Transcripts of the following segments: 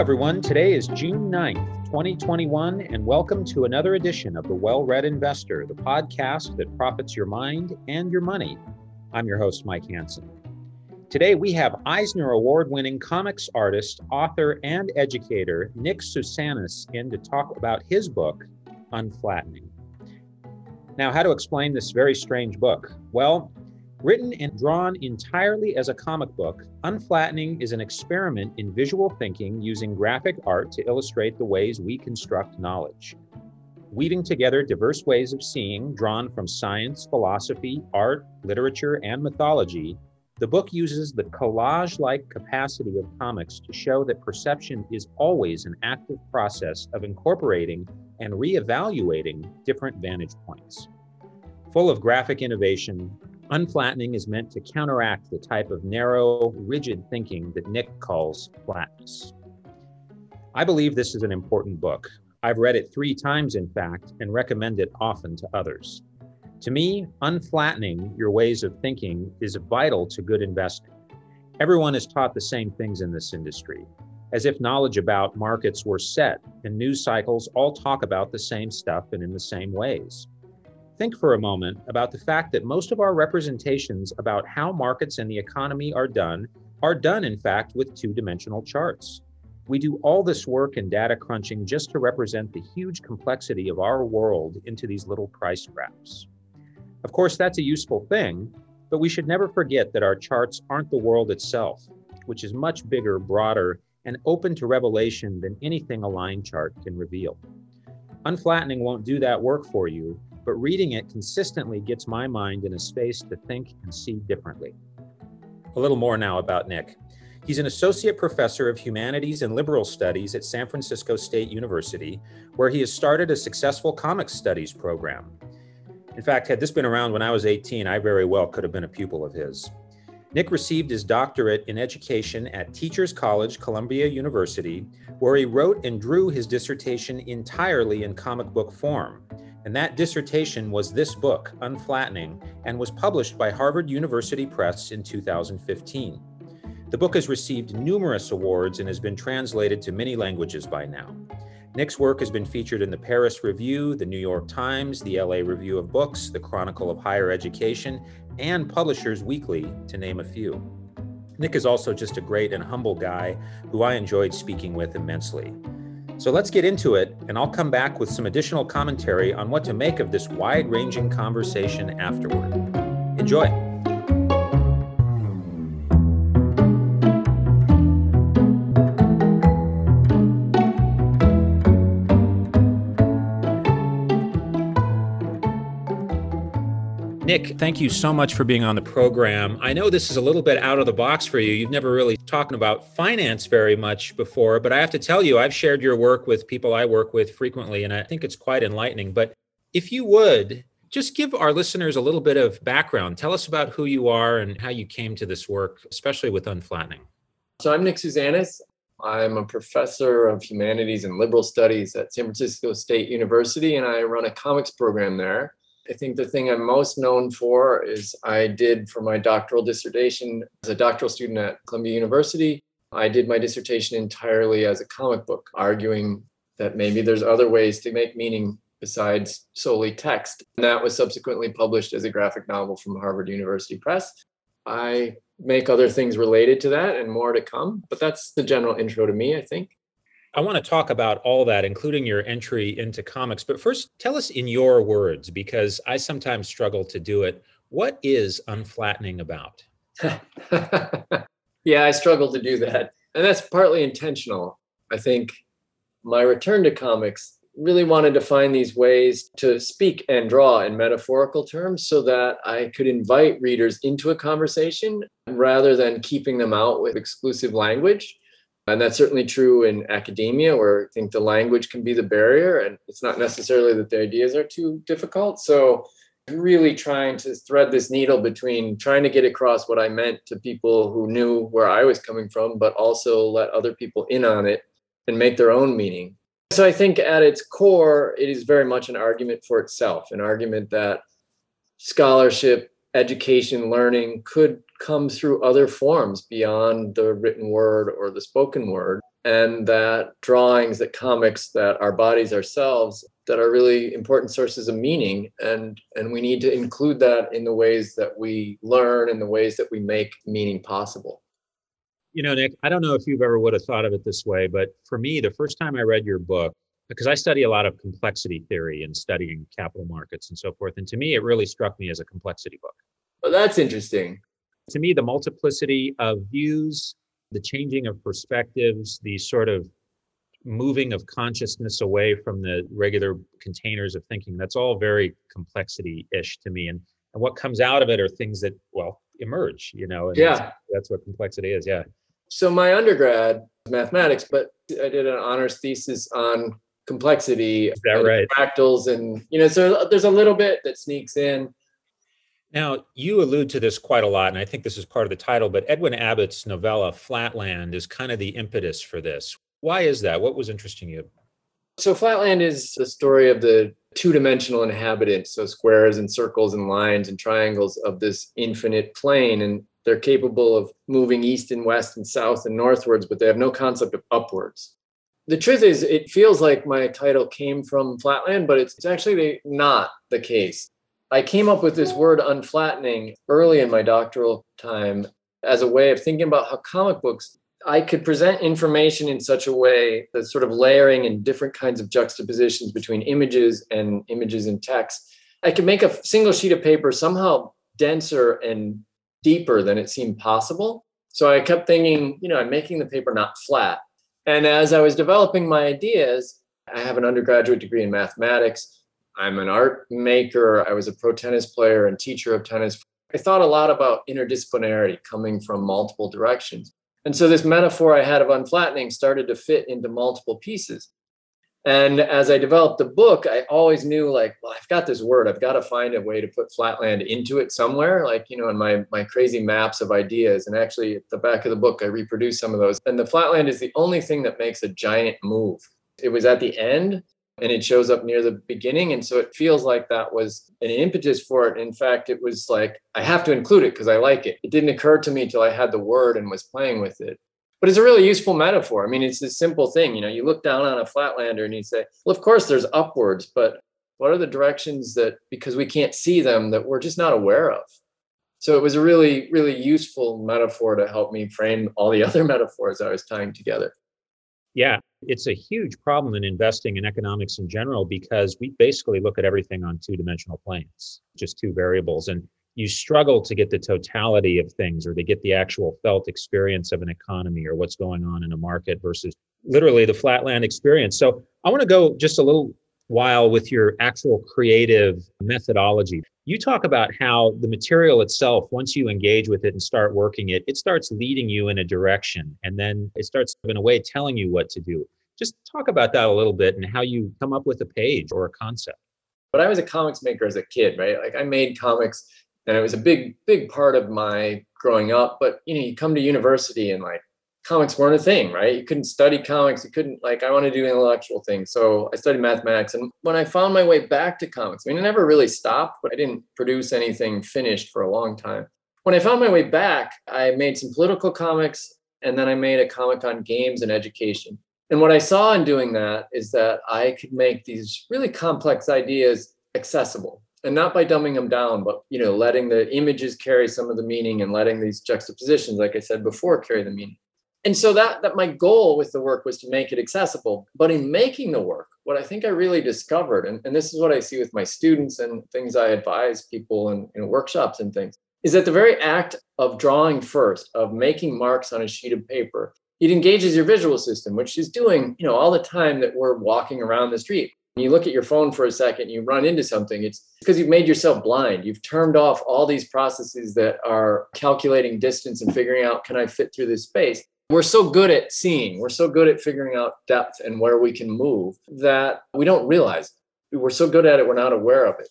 everyone. Today is June 9th, 2021, and welcome to another edition of The Well Read Investor, the podcast that profits your mind and your money. I'm your host, Mike Hanson. Today, we have Eisner Award winning comics artist, author, and educator Nick Sousanis in to talk about his book, Unflattening. Now, how to explain this very strange book? Well, Written and drawn entirely as a comic book, Unflattening is an experiment in visual thinking using graphic art to illustrate the ways we construct knowledge. Weaving together diverse ways of seeing drawn from science, philosophy, art, literature, and mythology, the book uses the collage like capacity of comics to show that perception is always an active process of incorporating and re-evaluating different vantage points. Full of graphic innovation, Unflattening is meant to counteract the type of narrow, rigid thinking that Nick calls flatness. I believe this is an important book. I've read it three times, in fact, and recommend it often to others. To me, unflattening your ways of thinking is vital to good investing. Everyone is taught the same things in this industry, as if knowledge about markets were set and news cycles all talk about the same stuff and in the same ways. Think for a moment about the fact that most of our representations about how markets and the economy are done are done, in fact, with two dimensional charts. We do all this work and data crunching just to represent the huge complexity of our world into these little price graphs. Of course, that's a useful thing, but we should never forget that our charts aren't the world itself, which is much bigger, broader, and open to revelation than anything a line chart can reveal. Unflattening won't do that work for you, but reading it consistently gets my mind in a space to think and see differently. A little more now about Nick. He's an associate professor of humanities and liberal studies at San Francisco State University, where he has started a successful comics studies program. In fact, had this been around when I was 18, I very well could have been a pupil of his. Nick received his doctorate in education at Teachers College, Columbia University, where he wrote and drew his dissertation entirely in comic book form. And that dissertation was this book, Unflattening, and was published by Harvard University Press in 2015. The book has received numerous awards and has been translated to many languages by now. Nick's work has been featured in the Paris Review, the New York Times, the LA Review of Books, the Chronicle of Higher Education, and Publishers Weekly, to name a few. Nick is also just a great and humble guy who I enjoyed speaking with immensely. So let's get into it, and I'll come back with some additional commentary on what to make of this wide ranging conversation afterward. Enjoy. Nick, thank you so much for being on the program. I know this is a little bit out of the box for you. You've never really talked about finance very much before, but I have to tell you, I've shared your work with people I work with frequently, and I think it's quite enlightening. But if you would, just give our listeners a little bit of background. Tell us about who you are and how you came to this work, especially with unflattening. So I'm Nick Sousanis. I'm a professor of humanities and liberal studies at San Francisco State University, and I run a comics program there. I think the thing I'm most known for is I did for my doctoral dissertation as a doctoral student at Columbia University. I did my dissertation entirely as a comic book, arguing that maybe there's other ways to make meaning besides solely text. And that was subsequently published as a graphic novel from Harvard University Press. I make other things related to that and more to come, but that's the general intro to me, I think. I want to talk about all that, including your entry into comics. But first, tell us in your words, because I sometimes struggle to do it. What is unflattening about? yeah, I struggle to do that. And that's partly intentional. I think my return to comics really wanted to find these ways to speak and draw in metaphorical terms so that I could invite readers into a conversation rather than keeping them out with exclusive language. And that's certainly true in academia, where I think the language can be the barrier, and it's not necessarily that the ideas are too difficult. So, really trying to thread this needle between trying to get across what I meant to people who knew where I was coming from, but also let other people in on it and make their own meaning. So, I think at its core, it is very much an argument for itself, an argument that scholarship education, learning could come through other forms beyond the written word or the spoken word. And that drawings, that comics, that our bodies ourselves, that are really important sources of meaning. And, and we need to include that in the ways that we learn and the ways that we make meaning possible. You know, Nick, I don't know if you've ever would have thought of it this way, but for me, the first time I read your book, because I study a lot of complexity theory and studying capital markets and so forth. And to me, it really struck me as a complexity book. Well, that's interesting. To me, the multiplicity of views, the changing of perspectives, the sort of moving of consciousness away from the regular containers of thinking, that's all very complexity ish to me. And, and what comes out of it are things that, well, emerge, you know, yeah. That's, that's what complexity is. Yeah. So my undergrad mathematics, but I did an honors thesis on complexity, is that right? fractals, and you know, so there's a little bit that sneaks in. Now, you allude to this quite a lot, and I think this is part of the title, but Edwin Abbott's novella, Flatland, is kind of the impetus for this. Why is that? What was interesting you? So, Flatland is the story of the two dimensional inhabitants, so squares and circles and lines and triangles of this infinite plane. And they're capable of moving east and west and south and northwards, but they have no concept of upwards. The truth is, it feels like my title came from Flatland, but it's actually not the case. I came up with this word unflattening early in my doctoral time as a way of thinking about how comic books I could present information in such a way that sort of layering and different kinds of juxtapositions between images and images and text. I could make a single sheet of paper somehow denser and deeper than it seemed possible. So I kept thinking, you know, I'm making the paper not flat. And as I was developing my ideas, I have an undergraduate degree in mathematics. I'm an art maker. I was a pro tennis player and teacher of tennis. I thought a lot about interdisciplinarity coming from multiple directions. And so this metaphor I had of unflattening started to fit into multiple pieces. And as I developed the book, I always knew like, well, I've got this word. I've got to find a way to put flatland into it somewhere, like, you know, in my my crazy maps of ideas. And actually at the back of the book, I reproduce some of those. And the flatland is the only thing that makes a giant move. It was at the end and it shows up near the beginning. And so it feels like that was an impetus for it. In fact, it was like, I have to include it because I like it. It didn't occur to me till I had the word and was playing with it but it's a really useful metaphor. I mean, it's a simple thing. You know, you look down on a flatlander and you say, well, of course there's upwards, but what are the directions that, because we can't see them, that we're just not aware of? So it was a really, really useful metaphor to help me frame all the other metaphors I was tying together. Yeah, it's a huge problem in investing in economics in general because we basically look at everything on two dimensional planes, just two variables. And you struggle to get the totality of things or to get the actual felt experience of an economy or what's going on in a market versus literally the flatland experience. So I want to go just a little while with your actual creative methodology. You talk about how the material itself, once you engage with it and start working it, it starts leading you in a direction and then it starts in a way telling you what to do. Just talk about that a little bit and how you come up with a page or a concept. But I was a comics maker as a kid, right? Like I made comics and it was a big big part of my growing up but you know you come to university and like comics weren't a thing right? You couldn't study comics you couldn't like i want to do intellectual things so i studied mathematics and when i found my way back to comics i mean i never really stopped but i didn't produce anything finished for a long time. When i found my way back i made some political comics and then i made a comic on games and education. And what i saw in doing that is that i could make these really complex ideas accessible and not by dumbing them down but you know letting the images carry some of the meaning and letting these juxtapositions like i said before carry the meaning and so that that my goal with the work was to make it accessible but in making the work what i think i really discovered and, and this is what i see with my students and things i advise people in, in workshops and things is that the very act of drawing first of making marks on a sheet of paper it engages your visual system which is doing you know all the time that we're walking around the street you look at your phone for a second, you run into something, it's because you've made yourself blind. You've turned off all these processes that are calculating distance and figuring out, can I fit through this space? We're so good at seeing, we're so good at figuring out depth and where we can move that we don't realize. We're so good at it, we're not aware of it.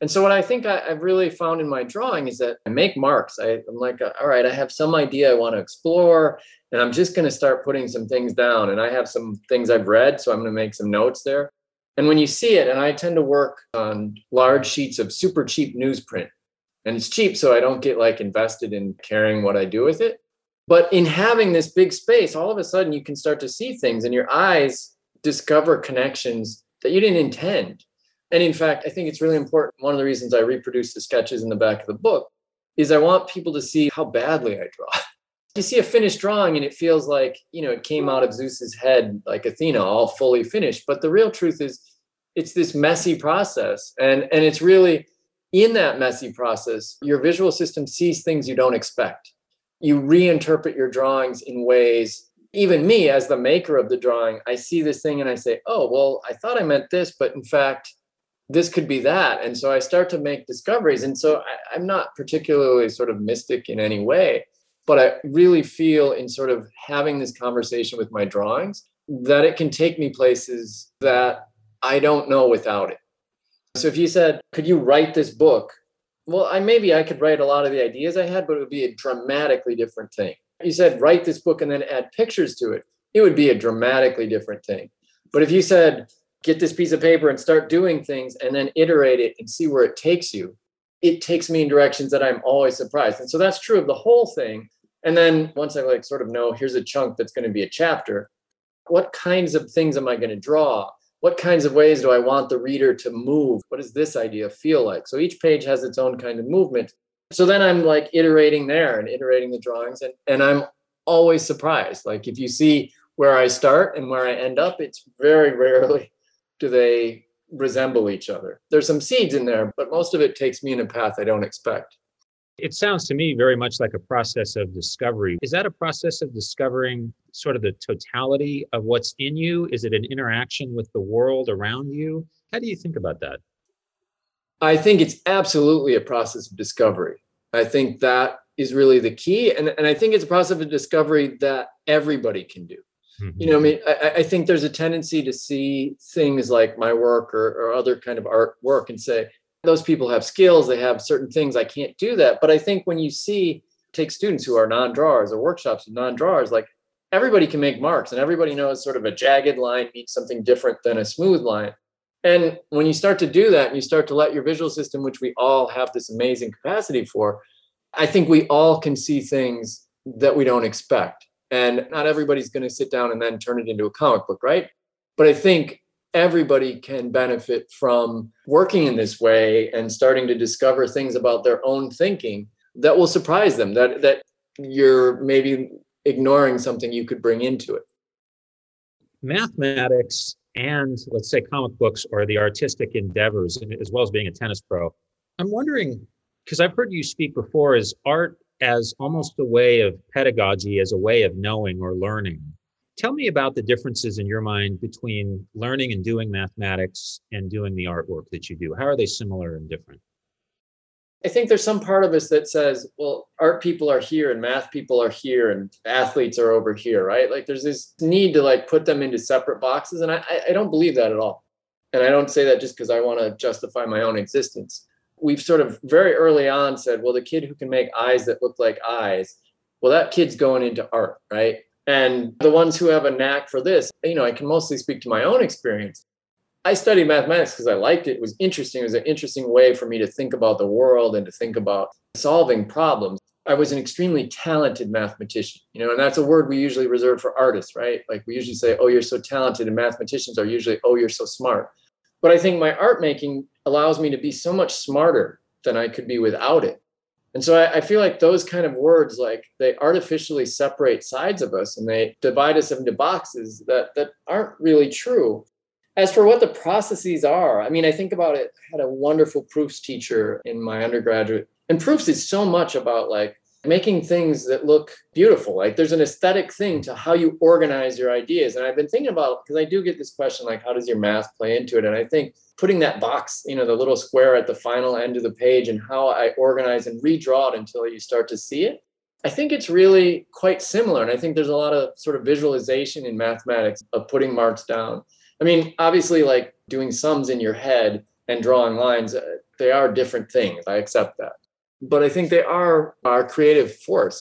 And so, what I think I, have really found in my drawing is that I make marks. I, am like, all right, I have some idea I want to explore, and I'm just going to start putting some things down. And I have some things I've read, so I'm going to make some notes there. And when you see it, and I tend to work on large sheets of super cheap newsprint, and it's cheap so i don't get like invested in caring what i do with it but in having this big space all of a sudden you can start to see things and your eyes discover connections that you didn't intend. And in fact i think it's really important one of the reasons i reproduce the sketches in the back of the book is i want people to see how badly i draw. You see a finished drawing and it feels like you know it came out of zeus's head like athena all fully finished. But the real truth is it's this messy process. And and it's really in that messy process, your visual system sees things you don't expect. You reinterpret your drawings in ways, even me as the maker of the drawing, I see this thing and I say, oh, well, I thought I meant this, but in fact, this could be that. And so I start to make discoveries. And so I, am not particularly sort of mystic in any way, but I really feel in sort of having this conversation with my drawings that it can take me places that I don't know without it. So if you said, could you write this book? Well, I maybe I could write a lot of the ideas I had, but it would be a dramatically different thing. You said write this book and then add pictures to it. It would be a dramatically different thing. But if you said get this piece of paper and start doing things and then iterate it and see where it takes you, it takes me in directions that I'm always surprised. And so that's true of the whole thing. And then once I like sort of know here's a chunk that's going to be a chapter, what kinds of things am I going to draw? What kinds of ways do I want the reader to move? What does this idea feel like? So each page has its own kind of movement. So then I'm like iterating there and iterating the drawings, and, and I'm always surprised. Like if you see where I start and where I end up, it's very rarely do they resemble each other. There's some seeds in there, but most of it takes me in a path I don't expect. It sounds to me very much like a process of discovery. Is that a process of discovering sort of the totality of what's in you? Is it an interaction with the world around you? How do you think about that? I think it's absolutely a process of discovery. I think that is really the key. And, and I think it's a process of discovery that everybody can do. Mm-hmm. You know, I mean, I, I, think there's a tendency to see things like my work or, or other kind of art work and say, those people have skills, they have certain things. I can't do that. But I think when you see, take students who are non drawers or workshops with non drawers, like everybody can make marks and everybody knows sort of a jagged line means something different than a smooth line. And when you start to do that and you start to let your visual system, which we all have this amazing capacity for, I think we all can see things that we don't expect. And not everybody's going to sit down and then turn it into a comic book, right? But I think everybody can benefit from working in this way and starting to discover things about their own thinking that will surprise them that that you're maybe ignoring something you could bring into it. Mathematics and let's say comic books or the artistic endeavors as well as being a tennis pro. I'm wondering because i've heard you speak before as art as almost a way of pedagogy as a way of knowing or learning Tell me about the differences in your mind between learning and doing mathematics and doing the artwork that you do. How are they similar and different? I think there's some part of us that says, well, art people are here and math people are here and athletes are over here, right? Like there's this need to like put them into separate boxes. And I, I don't believe that at all. And I don't say that just because I want to justify my own existence. We've sort of very early on said, well, the kid who can make eyes that look like eyes, well, that kid's going into art, right? And the ones who have a knack for this, you know, I can mostly speak to my own experience. I studied mathematics because I liked it. It was interesting. It was an interesting way for me to think about the world and to think about solving problems. I was an extremely talented mathematician, you know, and that's a word we usually reserve for artists, right? Like we usually say, oh, you're so talented, and mathematicians are usually, oh, you're so smart. But I think my art making allows me to be so much smarter than I could be without it. And so I, I, feel like those kind of words, like they artificially separate sides of us and they divide us into boxes that that aren't really true. As for what the processes are, I mean, I think about it. I had a wonderful proofs teacher in my undergraduate, and proofs is so much about like making things that look beautiful. Like there's an aesthetic thing to how you organize your ideas. And I've been thinking about because I do get this question like, how does your math play into it? And I think putting that box, you know, the little square at the final end of the page and how I organize and redraw it until you start to see it. I think it's really quite similar. And I think there's a lot of sort of visualization in mathematics of putting marks down. I mean, obviously, like doing sums in your head and drawing lines, uh, they are different things. I accept that but I think they are our creative force.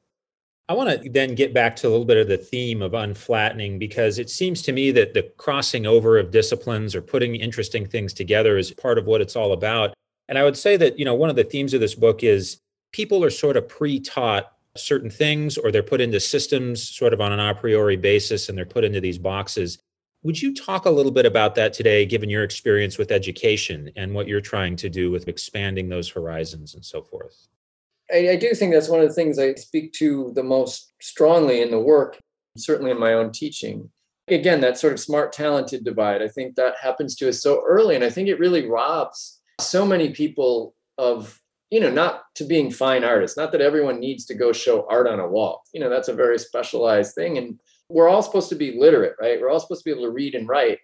I want to then get back to a little bit of the theme of unflattening because it seems to me that the crossing over of disciplines or putting interesting things together is part of what it's all about. And I would say that, you know, one of the themes of this book is people are sort of pre-taught certain things or they're put into systems sort of on an a priori basis and they're put into these boxes. Would you talk a little bit about that today, given your experience with education and what you're trying to do with expanding those horizons and so forth? I, I do think that's one of the things I speak to the most strongly in the work, certainly in my own teaching. Again, that sort of smart talented divide, I think that happens to us so early. And I think it really robs so many people of you know, not to being fine artists, not that everyone needs to go show art on a wall. You know, that's a very specialized thing. And we're all supposed to be literate, right? We're all supposed to be able to read and write.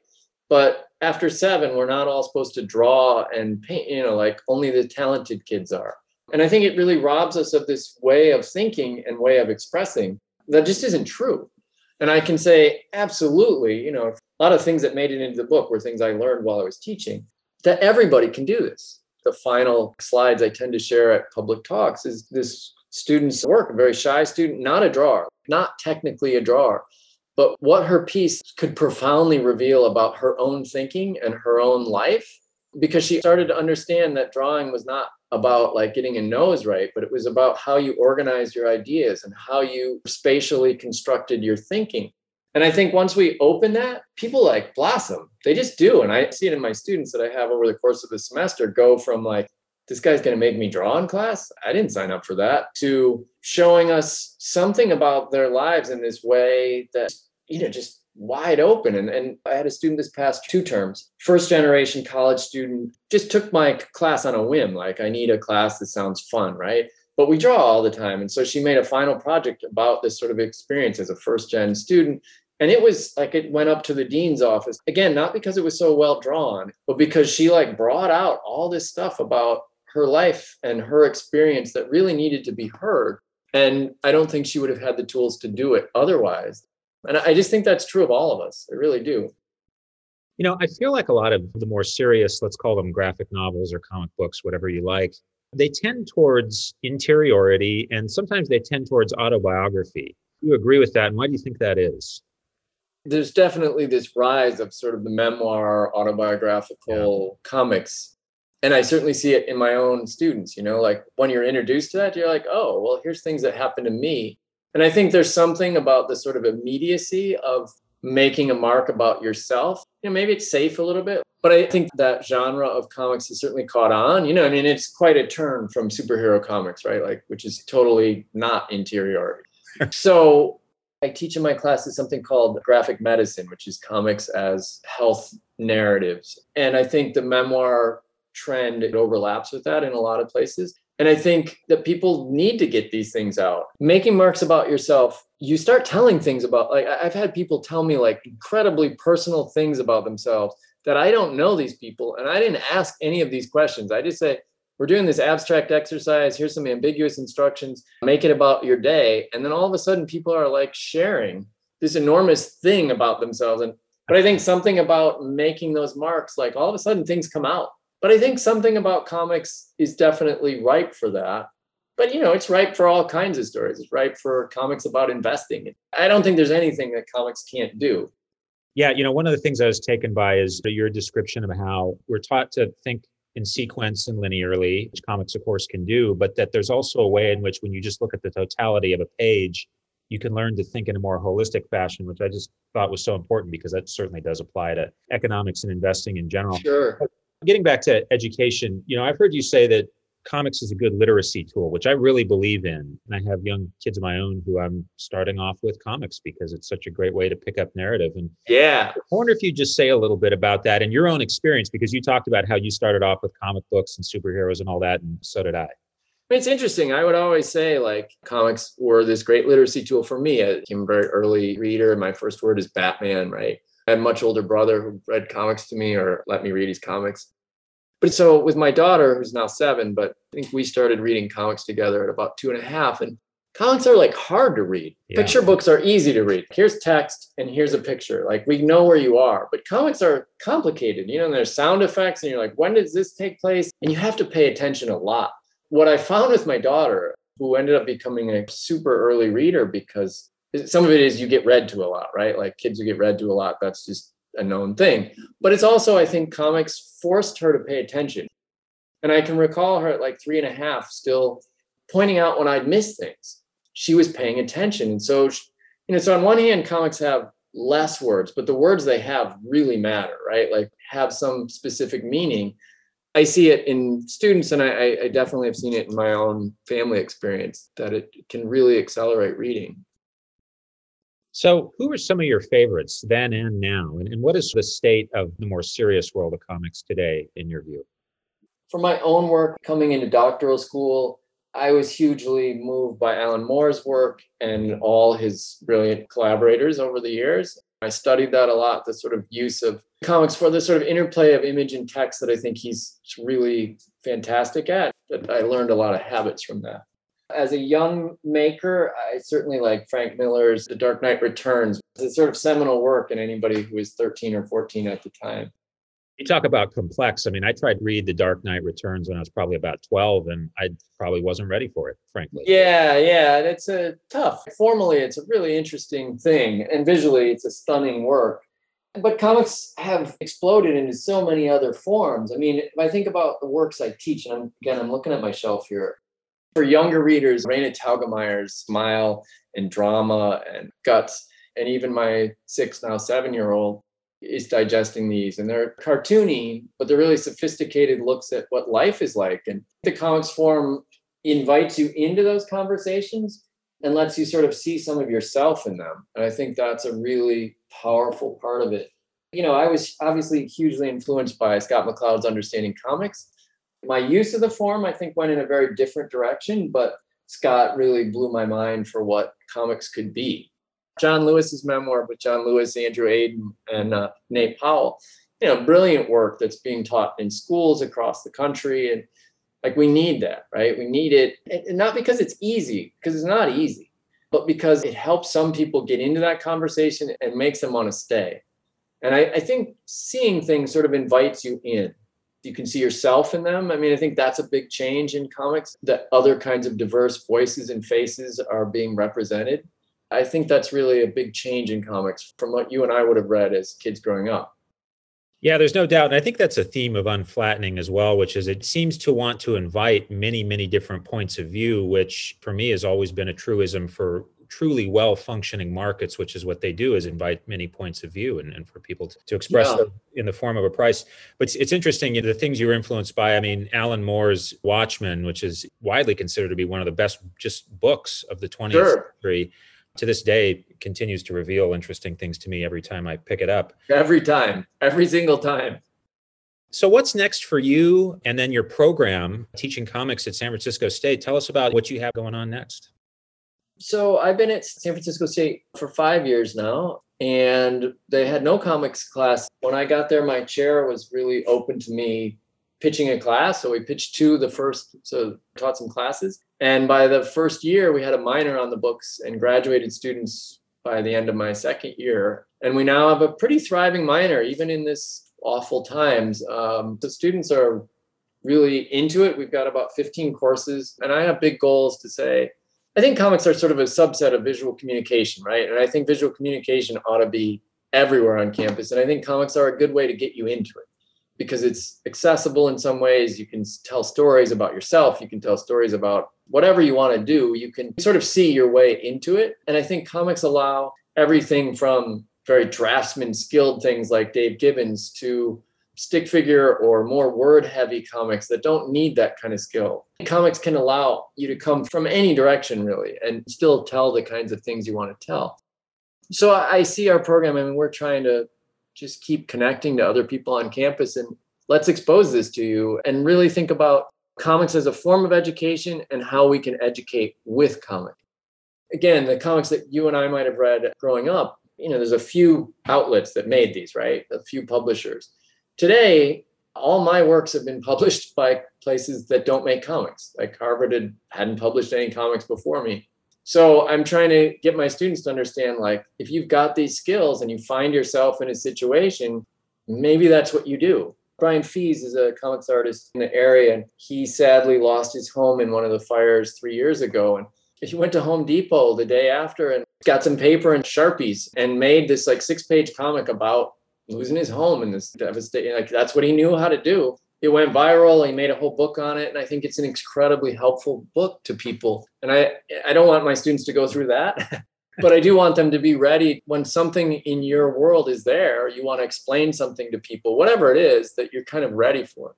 But after seven, we're not all supposed to draw and paint, you know, like only the talented kids are. And I think it really robs us of this way of thinking and way of expressing that just isn't true. And I can say, absolutely, you know, a lot of things that made it into the book were things I learned while I was teaching, that everybody can do this the final slides I tend to share at public talks is this student's work, a very shy student, not a drawer, not technically a drawer, but what her piece could profoundly reveal about her own thinking and her own life because she started to understand that drawing was not about like getting a nose right, but it was about how you organized your ideas and how you spatially constructed your thinking. And I think once we open that, people like blossom. They just do. And I see it in my students that I have over the course of the semester go from like, this guy's going to make me draw in class. I didn't sign up for that to showing us something about their lives in this way that, you know, just wide open. And, and I had a student this past two terms, first generation college student, just took my class on a whim. Like, I need a class that sounds fun, right? But we draw all the time. And so she made a final project about this sort of experience as a first gen student. And it was like it went up to the dean's office again, not because it was so well drawn, but because she like brought out all this stuff about her life and her experience that really needed to be heard. And I don't think she would have had the tools to do it otherwise. And I just think that's true of all of us. I really do. You know, I feel like a lot of the more serious, let's call them graphic novels or comic books, whatever you like, they tend towards interiority and sometimes they tend towards autobiography. Do you agree with that? And why do you think that is? there's definitely this rise of sort of the memoir autobiographical yeah. comics and i certainly see it in my own students you know like when you're introduced to that you're like oh well here's things that happened to me. And i think there's something about the sort of immediacy of making a mark about yourself. You know maybe it's safe a little bit but i think that genre of comics has certainly caught on you know i mean it's quite a turn from superhero comics right? Like which is totally not interiority so I teach in my classes something called graphic medicine, which is comics as health narratives. And I think the memoir trend it overlaps with that in a lot of places. And I think that people need to get these things out. Making marks about yourself, you start telling things about like I've had people tell me like incredibly personal things about themselves that I don't know these people and I didn't ask any of these questions. I just say, we're doing this abstract exercise. Here's some ambiguous instructions. Make it about your day. And then all of a sudden, people are like sharing this enormous thing about themselves. And but I think something about making those marks, like all of a sudden things come out. But I think something about comics is definitely ripe for that. But you know, it's ripe for all kinds of stories. It's ripe for comics about investing. I don't think there's anything that comics can't do. Yeah, you know, one of the things I was taken by is your description of how we're taught to think in sequence and linearly, which comics, of course, can do, but that there's also a way in which when you just look at the totality of a page, you can learn to think in a more holistic fashion, which I just thought was so important because that certainly does apply to economics and investing in general. Sure. Getting back to education, you know, I've heard you say that comics is a good literacy tool, which I really believe in. And I have young kids of my own who I'm starting off with comics because it's such a great way to pick up narrative. And yeah, I wonder if you just say a little bit about that and your own experience, because you talked about how you started off with comic books and superheroes and all that, and so did I. It's interesting. I would always say like comics were this great literacy tool for me. I became a very early reader. My first word is Batman, right? I had a much older brother who read comics to me or let me read his comics. But so with my daughter, who's now seven, but I think we started reading comics together at about two and a half. And comics are like hard to read. Yeah. Picture books are easy to read. Here's text and here's a picture. Like we know where you are. But comics are complicated. You know, and there's sound effects, and you're like, when does this take place? And you have to pay attention a lot. What I found with my daughter, who ended up becoming a super early reader because some of it is you get read to a lot, right? Like kids who get read to a lot, that's just a known thing. But it's also, I think, comics forced her to pay attention. And I can recall her at like three and a half still pointing out when I'd missed things. She was paying attention. And so, you know, so on one hand, comics have less words, but the words they have really matter, right? Like have some specific meaning. I see it in students, and I, I definitely have seen it in my own family experience that it can really accelerate reading. So, who are some of your favorites then and now? And, and what is the state of the more serious world of comics today, in your view? For my own work coming into doctoral school, I was hugely moved by Alan Moore's work and all his brilliant collaborators over the years. I studied that a lot, the sort of use of comics for the sort of interplay of image and text that I think he's really fantastic at. But I learned a lot of habits from that. As a young maker, I certainly like Frank Miller's The Dark Knight Returns. It's a sort of seminal work in anybody who was 13 or 14 at the time. You talk about complex. I mean, I tried to read The Dark Knight Returns when I was probably about 12, and I probably wasn't ready for it, frankly. Yeah, yeah. It's a tough. Formally, it's a really interesting thing, and visually, it's a stunning work. But comics have exploded into so many other forms. I mean, if I think about the works I teach, and I'm, again, I'm looking at my shelf here. For younger readers, Raina Telgemeier's Smile and Drama and Guts, and even my six, now seven year old, is digesting these and they're cartoony but they're really sophisticated looks at what life is like and the comics form invites you into those conversations and lets you sort of see some of yourself in them and i think that's a really powerful part of it. You know i was obviously hugely influenced by scott mccloud's understanding comics my use of the form i think went in a very different direction but scott really blew my mind for what comics could be John Lewis's memoir with John Lewis, Andrew Aydin, and uh, Nate Powell. You know, brilliant work that's being taught in schools across the country, and like we need that, right? We need it, and not because it's easy, because it's not easy, but because it helps some people get into that conversation and makes them want to stay. And I, I think seeing things sort of invites you in. You can see yourself in them. I mean, I think that's a big change in comics that other kinds of diverse voices and faces are being represented I think that's really a big change in comics from what you and I would have read as kids growing up. Yeah, there's no doubt. And I think that's a theme of unflattening as well, which is it seems to want to invite many, many different points of view, which for me has always been a truism for truly well functioning markets, which is what they do is invite many points of view and, and for people to, to express yeah. them in the form of a price. But it's, it's interesting, you know, the things you were influenced by. I mean, Alan Moore's Watchmen, which is widely considered to be one of the best just books of the 20th sure. century to this day continues to reveal interesting things to me every time I pick it up. Every time, every single time. So, what's next for you and then your program, teaching comics at San Francisco State? Tell us about what you have going on next. So, I've been at San Francisco State for five years now, and they had no comics class. When I got there, my chair was really open to me pitching a class. So, we pitched two the first, so taught some classes. And by the first year, we had a minor on the books and graduated students by the end of my second year. And we now have a pretty thriving minor, even in this awful times. Um, the students are really into it. We've got about 15 courses, and I have big goals to say. I think comics are sort of a subset of visual communication, right? And I think visual communication ought to be everywhere on campus. And I think comics are a good way to get you into it because it's accessible in some ways. You can tell stories about yourself, you can tell stories about whatever you want to do, you can sort of see your way into it. And I think comics allow everything from very draftsman skilled things like Dave Gibbons to stick figure or more word heavy comics that don't need that kind of skill. Comics can allow you to come from any direction really and still tell the kinds of things you want to tell. So I see our program I mean we're trying to just keep connecting to other people on campus and let's expose this to you and really think about comics as a form of education and how we can educate with comics. Again, the comics that you and I might have read growing up, you know, there's a few outlets that made these, right? A few publishers. Today, all my works have been published by places that don't make comics. Like Harvard had, hadn't published any comics before me. So I'm trying to get my students to understand like, if you've got these skills and you find yourself in a situation, maybe that's what you do. Brian Fies is a comics artist in the area, and he sadly lost his home in one of the fires three years ago. And he went to Home Depot the day after and got some paper and sharpies and made this like six page comic about losing his home and this devastating. Like that's what he knew how to do. it went viral. He made a whole book on it, and I think it's an incredibly helpful book to people. And I I don't want my students to go through that, but I do want them to be ready when something in your world is there. You want to explain something to people, whatever it is, that you're kind of ready for.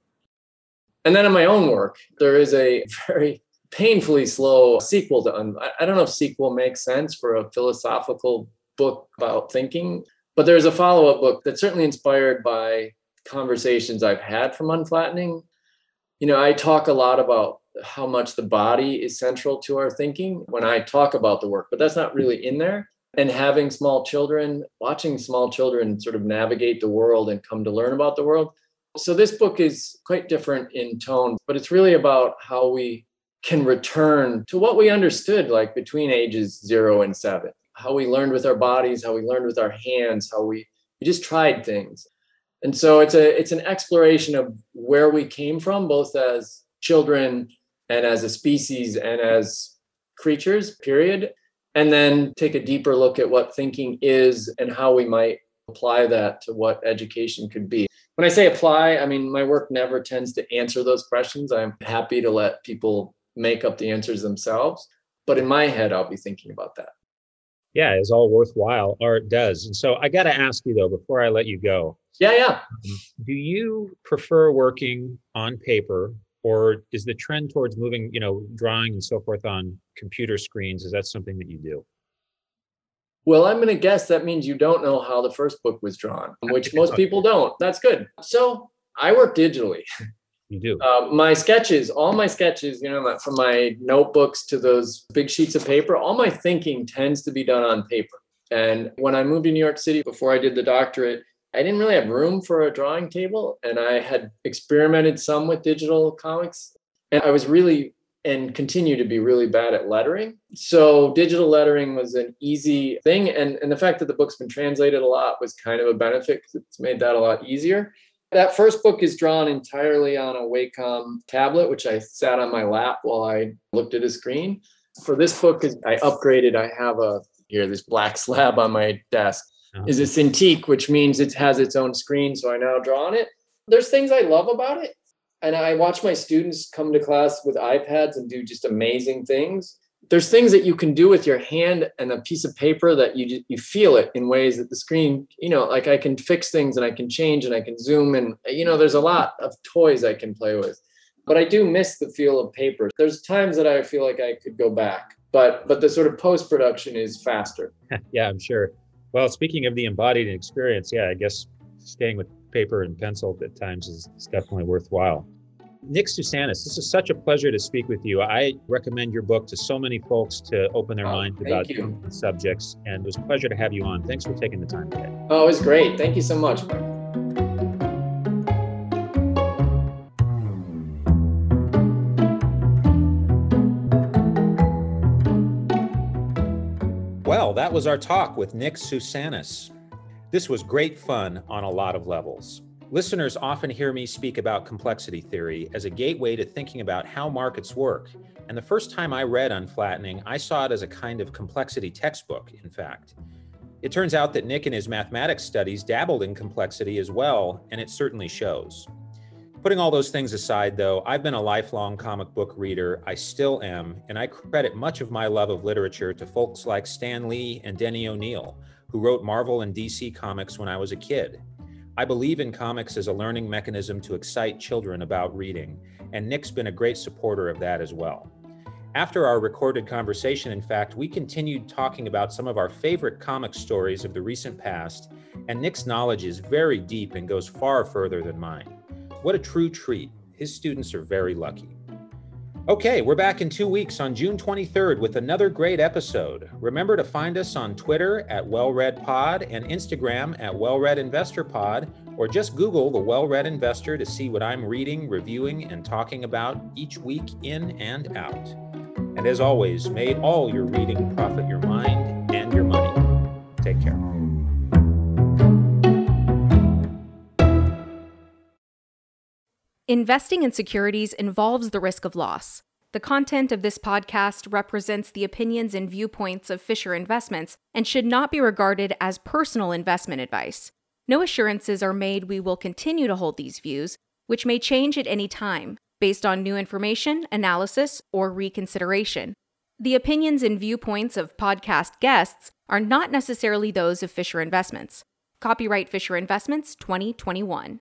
And then in my own work, there is a very painfully slow sequel to. Un- I don't know if sequel makes sense for a philosophical book about thinking, but there's a follow up book that's certainly inspired by conversations I've had from unflattening. You know, I talk a lot about how much the body is central to our thinking when I talk about the work, but that's not really in there. And having small children, watching small children sort of navigate the world and come to learn about the world. So, this book is quite different in tone, but it's really about how we can return to what we understood like between ages zero and seven, how we learned with our bodies, how we learned with our hands, how we, we just tried things. And so it's a it's an exploration of where we came from both as children and as a species and as creatures period and then take a deeper look at what thinking is and how we might apply that to what education could be. When i say apply i mean my work never tends to answer those questions. I'm happy to let people make up the answers themselves but in my head i'll be thinking about that yeah is all worthwhile Art does and so i got to ask you though before i let you go yeah, yeah. Um, do you prefer working on paper or is the trend towards moving, you know, drawing and so forth on computer screens? Is that something that you do? Well, I'm going to guess that means you don't know how the first book was drawn, which most people don't. That's good. So I work digitally. You do. Uh, my sketches, all my sketches, you know, from my notebooks to those big sheets of paper, all my thinking tends to be done on paper. And when I moved to New York City before I did the doctorate, I didn't really have room for a drawing table, and I had experimented some with digital comics, and I was really and continue to be really bad at lettering. So digital lettering was an easy thing, and and the fact that the book's been translated a lot was kind of a benefit because it's made that a lot easier. That first book is drawn entirely on a Wacom tablet, which I sat on my lap while I looked at a screen. For this book, I upgraded. I have a here this black slab on my desk uh-huh. is a Cintiq, which means it has its own screen. So I now draw on it. There's things I love about it. And I watch my students come to class with iPads and do just amazing things. There's things that you can do with your hand and a piece of paper that you you feel it in ways that the screen, you know, like I can fix things and I can change and I can zoom and you know, there's a lot of toys I can play with. But I do miss the feel of paper. There's times that I feel like I could go back, but but the sort of post production is faster. yeah, I'm sure. Well, speaking of the embodied experience, yeah, I guess staying with paper and pencil at times is, is definitely worthwhile. Nick Sousanis, this is such a pleasure to speak with you. I recommend your book to so many folks to open their oh, minds about subjects, and it was a pleasure to have you on. Thanks for taking the time today. Oh, it was great. Thank you so much. Well, that was our talk with Nick Sousanis. This was great fun on a lot of levels. Listeners often hear me speak about complexity theory as a gateway to thinking about how markets work. And the first time I read Unflattening, I saw it as a kind of complexity textbook, in fact. It turns out that Nick in his mathematics studies dabbled in complexity as well, and it certainly shows. Putting all those things aside, though, I've been a lifelong comic book reader. I still am, and I credit much of my love of literature to folks like Stan Lee and Denny O'Neil, who wrote Marvel and DC comics when I was a kid. I believe in comics as a learning mechanism to excite children about reading, and Nick's been a great supporter of that as well. After our recorded conversation, in fact, we continued talking about some of our favorite comic stories of the recent past, and Nick's knowledge is very deep and goes far further than mine. What a true treat. His students are very lucky. Okay, we're back in two weeks on June 23rd with another great episode. Remember to find us on Twitter at WellReadPod and Instagram at WellReadInvestorPod, or just Google the Well Read Investor to see what I'm reading, reviewing, and talking about each week in and out. And as always, may all your reading profit your mind Investing in securities involves the risk of loss. The content of this podcast represents the opinions and viewpoints of Fisher Investments and should not be regarded as personal investment advice. No assurances are made we will continue to hold these views, which may change at any time based on new information, analysis, or reconsideration. The opinions and viewpoints of podcast guests are not necessarily those of Fisher Investments. Copyright Fisher Investments 2021.